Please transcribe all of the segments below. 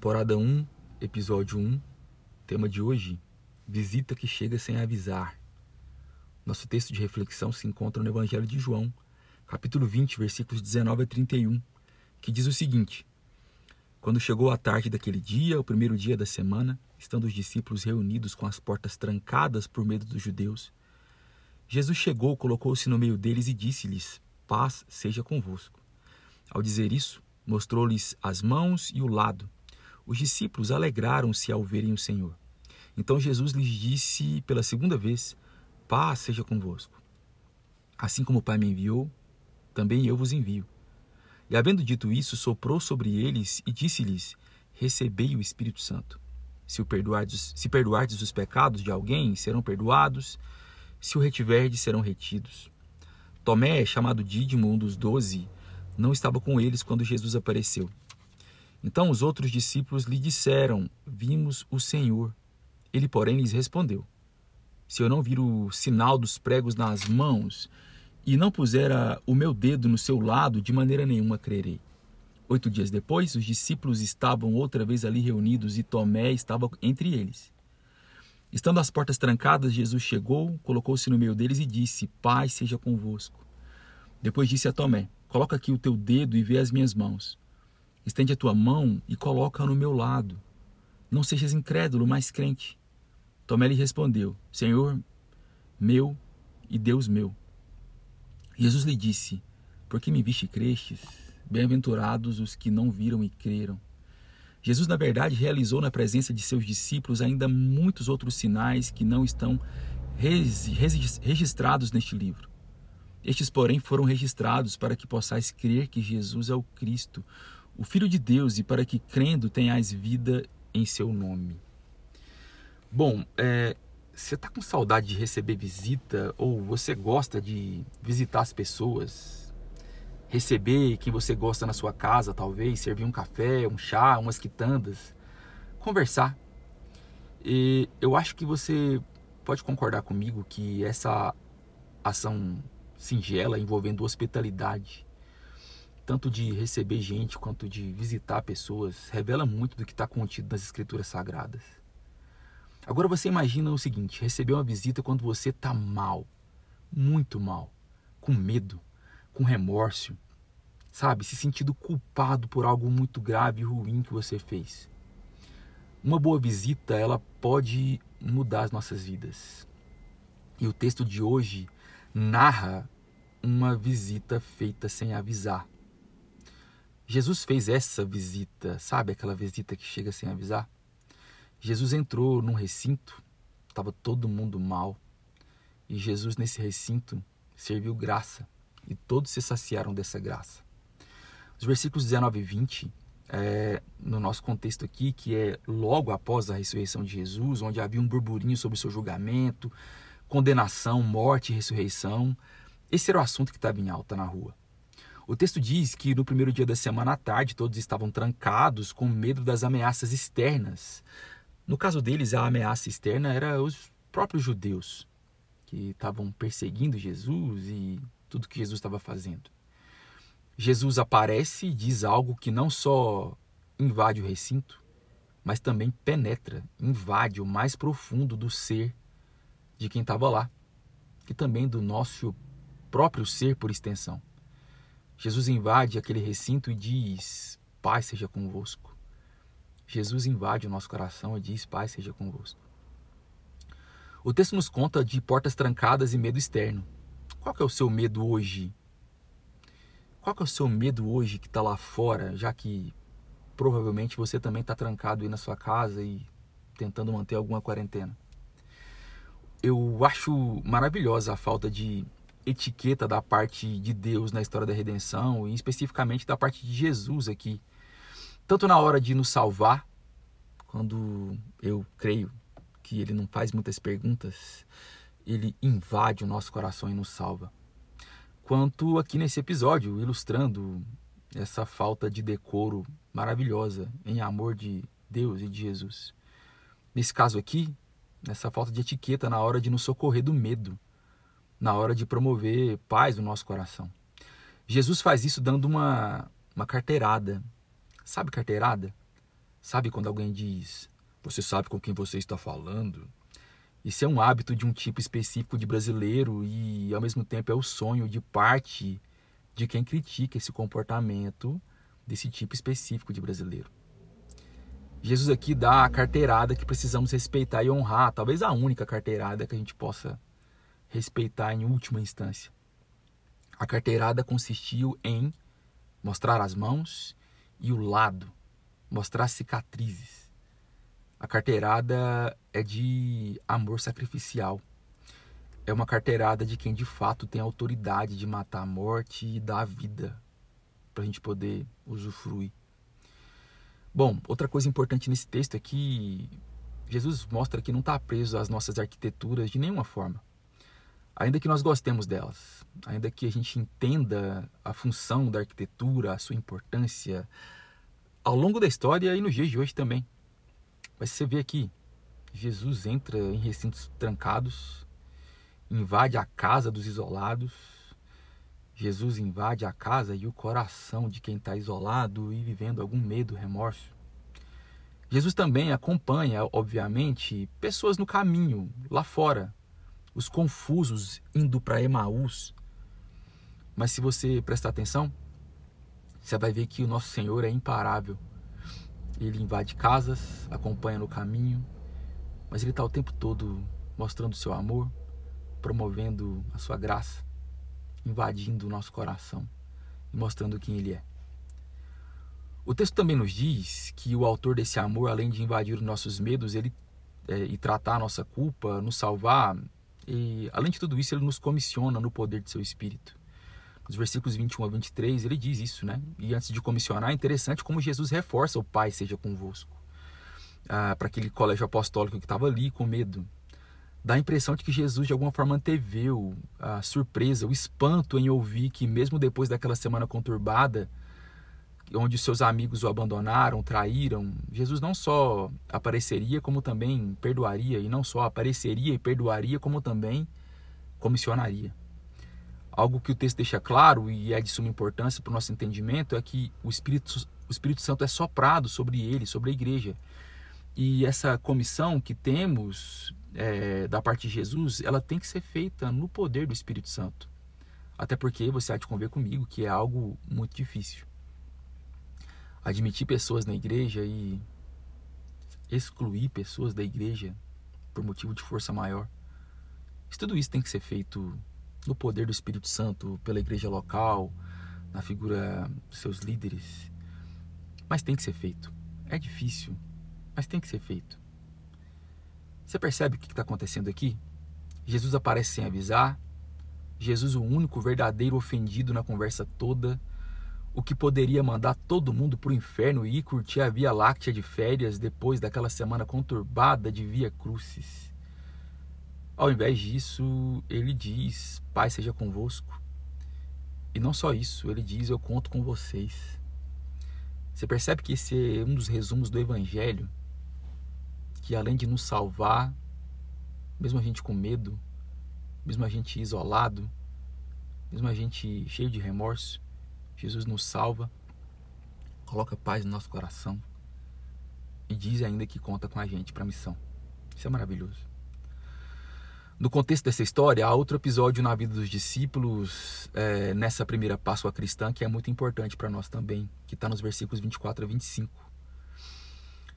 Temporada 1, episódio 1. Tema de hoje: Visita que chega sem avisar. Nosso texto de reflexão se encontra no Evangelho de João, capítulo 20, versículos 19 a 31, que diz o seguinte: Quando chegou a tarde daquele dia, o primeiro dia da semana, estando os discípulos reunidos com as portas trancadas por medo dos judeus, Jesus chegou, colocou-se no meio deles e disse-lhes: Paz seja convosco. Ao dizer isso, mostrou-lhes as mãos e o lado. Os discípulos alegraram-se ao verem o Senhor. Então Jesus lhes disse pela segunda vez: Paz seja convosco. Assim como o Pai me enviou, também eu vos envio. E havendo dito isso, soprou sobre eles e disse-lhes: Recebei o Espírito Santo. Se, o perdoardes, se perdoardes os pecados de alguém, serão perdoados. Se o retiverdes, serão retidos. Tomé, chamado Dídimo, um dos doze, não estava com eles quando Jesus apareceu. Então os outros discípulos lhe disseram: Vimos o Senhor. Ele, porém, lhes respondeu: Se eu não vir o sinal dos pregos nas mãos e não pusera o meu dedo no seu lado, de maneira nenhuma crerei. Oito dias depois, os discípulos estavam outra vez ali reunidos e Tomé estava entre eles. Estando as portas trancadas, Jesus chegou, colocou-se no meio deles e disse: Paz seja convosco. Depois disse a Tomé: Coloca aqui o teu dedo e vê as minhas mãos. Estende a tua mão e coloca no meu lado. Não sejas incrédulo, mas crente. Tomé lhe respondeu: Senhor meu e Deus meu. Jesus lhe disse: Por que me viste e crestes? Bem-aventurados os que não viram e creram. Jesus, na verdade, realizou na presença de seus discípulos ainda muitos outros sinais que não estão registrados neste livro. Estes, porém, foram registrados para que possais crer que Jesus é o Cristo, o Filho de Deus, e para que, crendo, tenhais vida em seu nome. Bom, é, você está com saudade de receber visita ou você gosta de visitar as pessoas? Receber quem você gosta na sua casa, talvez, servir um café, um chá, umas quitandas, conversar. E eu acho que você pode concordar comigo que essa ação singela envolvendo hospitalidade tanto de receber gente quanto de visitar pessoas, revela muito do que está contido nas escrituras sagradas. Agora você imagina o seguinte: receber uma visita quando você está mal, muito mal, com medo, com remorso, sabe, se sentindo culpado por algo muito grave e ruim que você fez. Uma boa visita, ela pode mudar as nossas vidas. E o texto de hoje narra uma visita feita sem avisar. Jesus fez essa visita, sabe aquela visita que chega sem avisar? Jesus entrou num recinto, estava todo mundo mal, e Jesus nesse recinto serviu graça, e todos se saciaram dessa graça. Os versículos 19 e 20, é, no nosso contexto aqui, que é logo após a ressurreição de Jesus, onde havia um burburinho sobre o seu julgamento, condenação, morte e ressurreição, esse era o assunto que estava em alta na rua. O texto diz que no primeiro dia da semana à tarde todos estavam trancados com medo das ameaças externas. No caso deles, a ameaça externa era os próprios judeus que estavam perseguindo Jesus e tudo que Jesus estava fazendo. Jesus aparece e diz algo que não só invade o recinto, mas também penetra, invade o mais profundo do ser de quem estava lá, e também do nosso próprio ser por extensão. Jesus invade aquele recinto e diz: Pai seja convosco. Jesus invade o nosso coração e diz: Pai seja convosco. O texto nos conta de portas trancadas e medo externo. Qual é o seu medo hoje? Qual é o seu medo hoje que está lá fora, já que provavelmente você também está trancado aí na sua casa e tentando manter alguma quarentena? Eu acho maravilhosa a falta de etiqueta da parte de Deus na história da redenção e especificamente da parte de Jesus aqui. Tanto na hora de nos salvar, quando eu creio que ele não faz muitas perguntas, ele invade o nosso coração e nos salva. Quanto aqui nesse episódio, ilustrando essa falta de decoro maravilhosa em amor de Deus e de Jesus. Nesse caso aqui, essa falta de etiqueta na hora de nos socorrer do medo na hora de promover paz no nosso coração. Jesus faz isso dando uma, uma carteirada. Sabe carteirada? Sabe quando alguém diz, você sabe com quem você está falando? Isso é um hábito de um tipo específico de brasileiro e, ao mesmo tempo, é o sonho de parte de quem critica esse comportamento desse tipo específico de brasileiro. Jesus aqui dá a carteirada que precisamos respeitar e honrar, talvez a única carteirada que a gente possa respeitar em última instância. A carteirada consistiu em mostrar as mãos e o lado, mostrar cicatrizes. A carteirada é de amor sacrificial. É uma carteirada de quem de fato tem autoridade de matar a morte e dar a vida para a gente poder usufruir. Bom, outra coisa importante nesse texto é que Jesus mostra que não está preso às nossas arquiteturas de nenhuma forma. Ainda que nós gostemos delas, ainda que a gente entenda a função da arquitetura, a sua importância, ao longo da história e nos dias de hoje também. Mas você vê aqui, Jesus entra em recintos trancados, invade a casa dos isolados, Jesus invade a casa e o coração de quem está isolado e vivendo algum medo, remorso. Jesus também acompanha, obviamente, pessoas no caminho, lá fora, os confusos indo para Emaús. Mas se você prestar atenção, você vai ver que o nosso Senhor é imparável. Ele invade casas, acompanha no caminho, mas ele está o tempo todo mostrando o seu amor, promovendo a sua graça invadindo o nosso coração e mostrando quem Ele é. O texto também nos diz que o autor desse amor, além de invadir os nossos medos ele, é, e tratar a nossa culpa, nos salvar, e além de tudo isso, ele nos comissiona no poder de seu Espírito. Nos versículos 21 a 23, ele diz isso, né? E antes de comissionar, é interessante como Jesus reforça o Pai seja convosco. Ah, para aquele colégio apostólico que estava ali com medo dá a impressão de que Jesus de alguma forma anteveu a surpresa, o espanto em ouvir que mesmo depois daquela semana conturbada, onde seus amigos o abandonaram, traíram, Jesus não só apareceria como também perdoaria, e não só apareceria e perdoaria como também comissionaria. Algo que o texto deixa claro e é de suma importância para o nosso entendimento é que o Espírito, o Espírito Santo é soprado sobre ele, sobre a igreja. E essa comissão que temos é, da parte de Jesus, ela tem que ser feita no poder do Espírito Santo. Até porque você há de conver comigo que é algo muito difícil. Admitir pessoas na igreja e excluir pessoas da igreja por motivo de força maior. Isso, tudo isso tem que ser feito no poder do Espírito Santo, pela igreja local, na figura dos seus líderes. Mas tem que ser feito. É difícil, mas tem que ser feito. Você percebe o que está acontecendo aqui? Jesus aparece sem avisar. Jesus, o único verdadeiro ofendido na conversa toda. O que poderia mandar todo mundo para o inferno e ir curtir a Via Láctea de férias depois daquela semana conturbada de Via Crucis. Ao invés disso, ele diz: Pai seja convosco. E não só isso, ele diz: Eu conto com vocês. Você percebe que esse é um dos resumos do Evangelho que além de nos salvar, mesmo a gente com medo, mesmo a gente isolado, mesmo a gente cheio de remorso, Jesus nos salva, coloca paz no nosso coração e diz ainda que conta com a gente para a missão. Isso é maravilhoso. No contexto dessa história, há outro episódio na vida dos discípulos, é, nessa primeira Páscoa cristã, que é muito importante para nós também, que está nos versículos 24 a 25.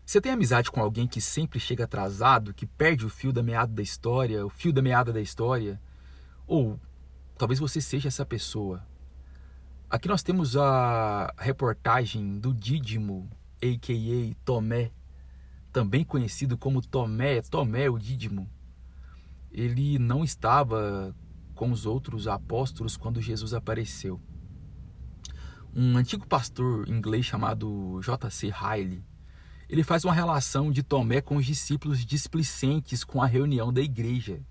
Você tem amizade com alguém que sempre chega atrasado, que perde o fio da meada da história, o fio da meada da história? Ou talvez você seja essa pessoa. Aqui nós temos a reportagem do Dídimo, a.k.a. Tomé, também conhecido como Tomé, Tomé o Dídimo. Ele não estava com os outros apóstolos quando Jesus apareceu. Um antigo pastor inglês chamado J.C. Riley ele faz uma relação de Tomé com os discípulos displicentes com a reunião da igreja.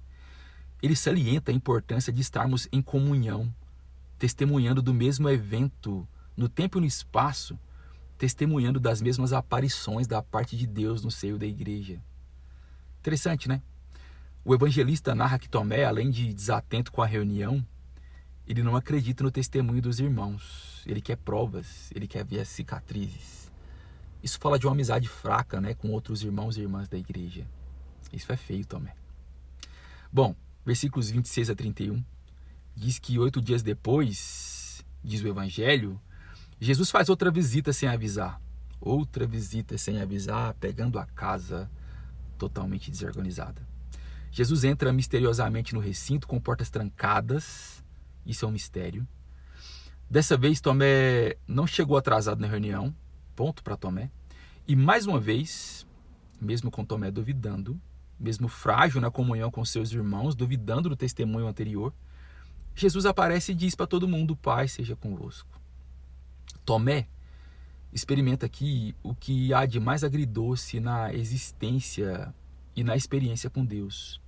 Ele salienta a importância de estarmos em comunhão, testemunhando do mesmo evento, no tempo e no espaço, testemunhando das mesmas aparições da parte de Deus no seio da igreja. Interessante, né? O evangelista narra que Tomé, além de desatento com a reunião, ele não acredita no testemunho dos irmãos. Ele quer provas, ele quer ver as cicatrizes. Isso fala de uma amizade fraca né, com outros irmãos e irmãs da igreja. Isso é feio, Tomé. Bom, versículos 26 a 31 diz que oito dias depois, diz o Evangelho, Jesus faz outra visita sem avisar. Outra visita sem avisar, pegando a casa totalmente desorganizada. Jesus entra misteriosamente no recinto com portas trancadas. Isso é um mistério. Dessa vez, Tomé não chegou atrasado na reunião. Ponto para Tomé. E mais uma vez, mesmo com Tomé duvidando, mesmo frágil na comunhão com seus irmãos, duvidando do testemunho anterior, Jesus aparece e diz para todo mundo: Pai seja convosco. Tomé experimenta aqui o que há de mais agridoce na existência e na experiência com Deus: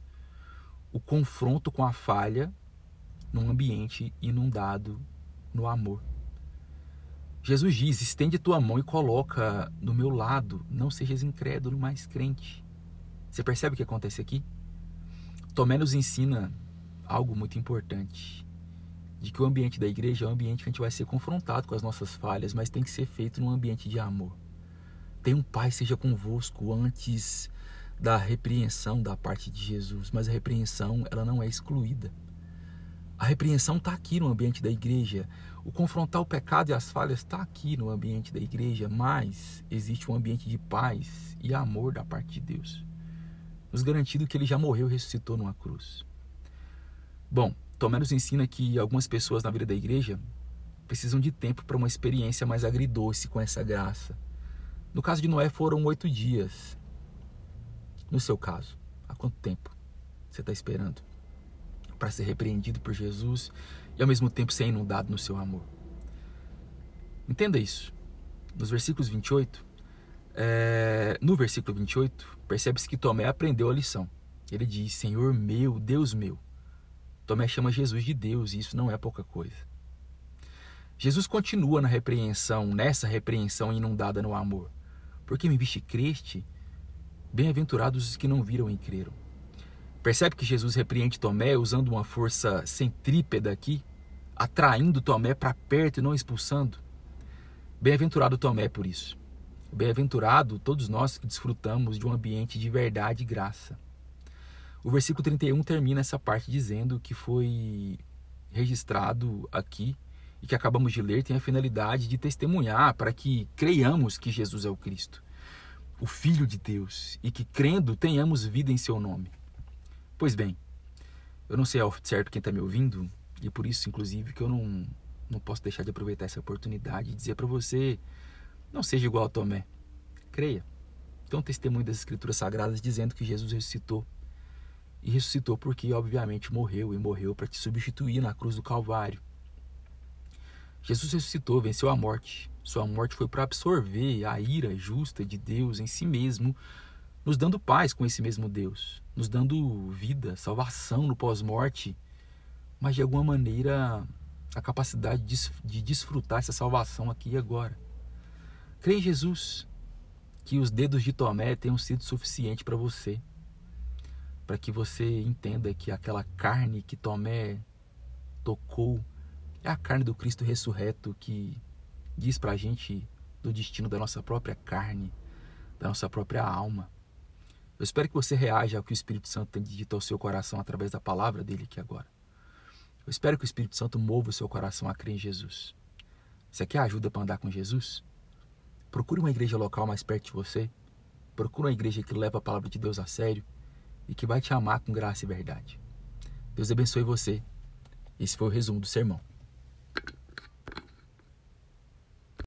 o confronto com a falha num ambiente inundado no amor. Jesus diz: estende tua mão e coloca no meu lado, não sejas incrédulo, mas crente. Você percebe o que acontece aqui? Tomé nos ensina algo muito importante. De que o ambiente da igreja é um ambiente que a gente vai ser confrontado com as nossas falhas, mas tem que ser feito num ambiente de amor. Tem um Pai seja convosco antes da repreensão da parte de Jesus, mas a repreensão ela não é excluída. A repreensão está aqui no ambiente da igreja. O confrontar o pecado e as falhas está aqui no ambiente da igreja, mas existe um ambiente de paz e amor da parte de Deus nos garantindo que ele já morreu e ressuscitou numa cruz. Bom, Tomé nos ensina que algumas pessoas na vida da igreja precisam de tempo para uma experiência mais agridoce com essa graça. No caso de Noé foram oito dias. No seu caso, há quanto tempo você está esperando para ser repreendido por Jesus e ao mesmo tempo ser inundado no seu amor? Entenda isso. Nos versículos 28, é, no versículo 28, percebe-se que Tomé aprendeu a lição. Ele diz: Senhor meu, Deus meu. Tomé chama Jesus de Deus e isso não é pouca coisa. Jesus continua na repreensão, nessa repreensão inundada no amor. Porque me viste creste? Bem-aventurados os que não viram e creram. Percebe que Jesus repreende Tomé usando uma força centrípeda aqui, atraindo Tomé para perto e não expulsando? Bem-aventurado Tomé por isso. Bem-aventurado todos nós que desfrutamos de um ambiente de verdade e graça. O versículo 31 termina essa parte dizendo que foi registrado aqui e que acabamos de ler tem a finalidade de testemunhar para que creiamos que Jesus é o Cristo, o Filho de Deus, e que crendo tenhamos vida em seu nome. Pois bem, eu não sei ao certo quem está me ouvindo, e por isso, inclusive, que eu não, não posso deixar de aproveitar essa oportunidade e dizer para você não seja igual a Tomé. Creia. Um testemunho das Escrituras Sagradas dizendo que Jesus ressuscitou. E ressuscitou porque, obviamente, morreu e morreu para te substituir na cruz do Calvário. Jesus ressuscitou, venceu a morte. Sua morte foi para absorver a ira justa de Deus em si mesmo, nos dando paz com esse mesmo Deus, nos dando vida, salvação no pós-morte, mas de alguma maneira a capacidade de desfrutar essa salvação aqui e agora. Crê em Jesus, que os dedos de Tomé tenham sido suficiente para você, para que você entenda que aquela carne que Tomé tocou é a carne do Cristo ressurreto que diz para a gente do destino da nossa própria carne, da nossa própria alma. Eu espero que você reaja ao que o Espírito Santo tem dito ao seu coração através da palavra dele aqui agora. Eu espero que o Espírito Santo mova o seu coração a crer em Jesus. Você quer ajuda para andar com Jesus? Procure uma igreja local mais perto de você. Procure uma igreja que leva a palavra de Deus a sério e que vai te amar com graça e verdade. Deus abençoe você. Esse foi o resumo do sermão.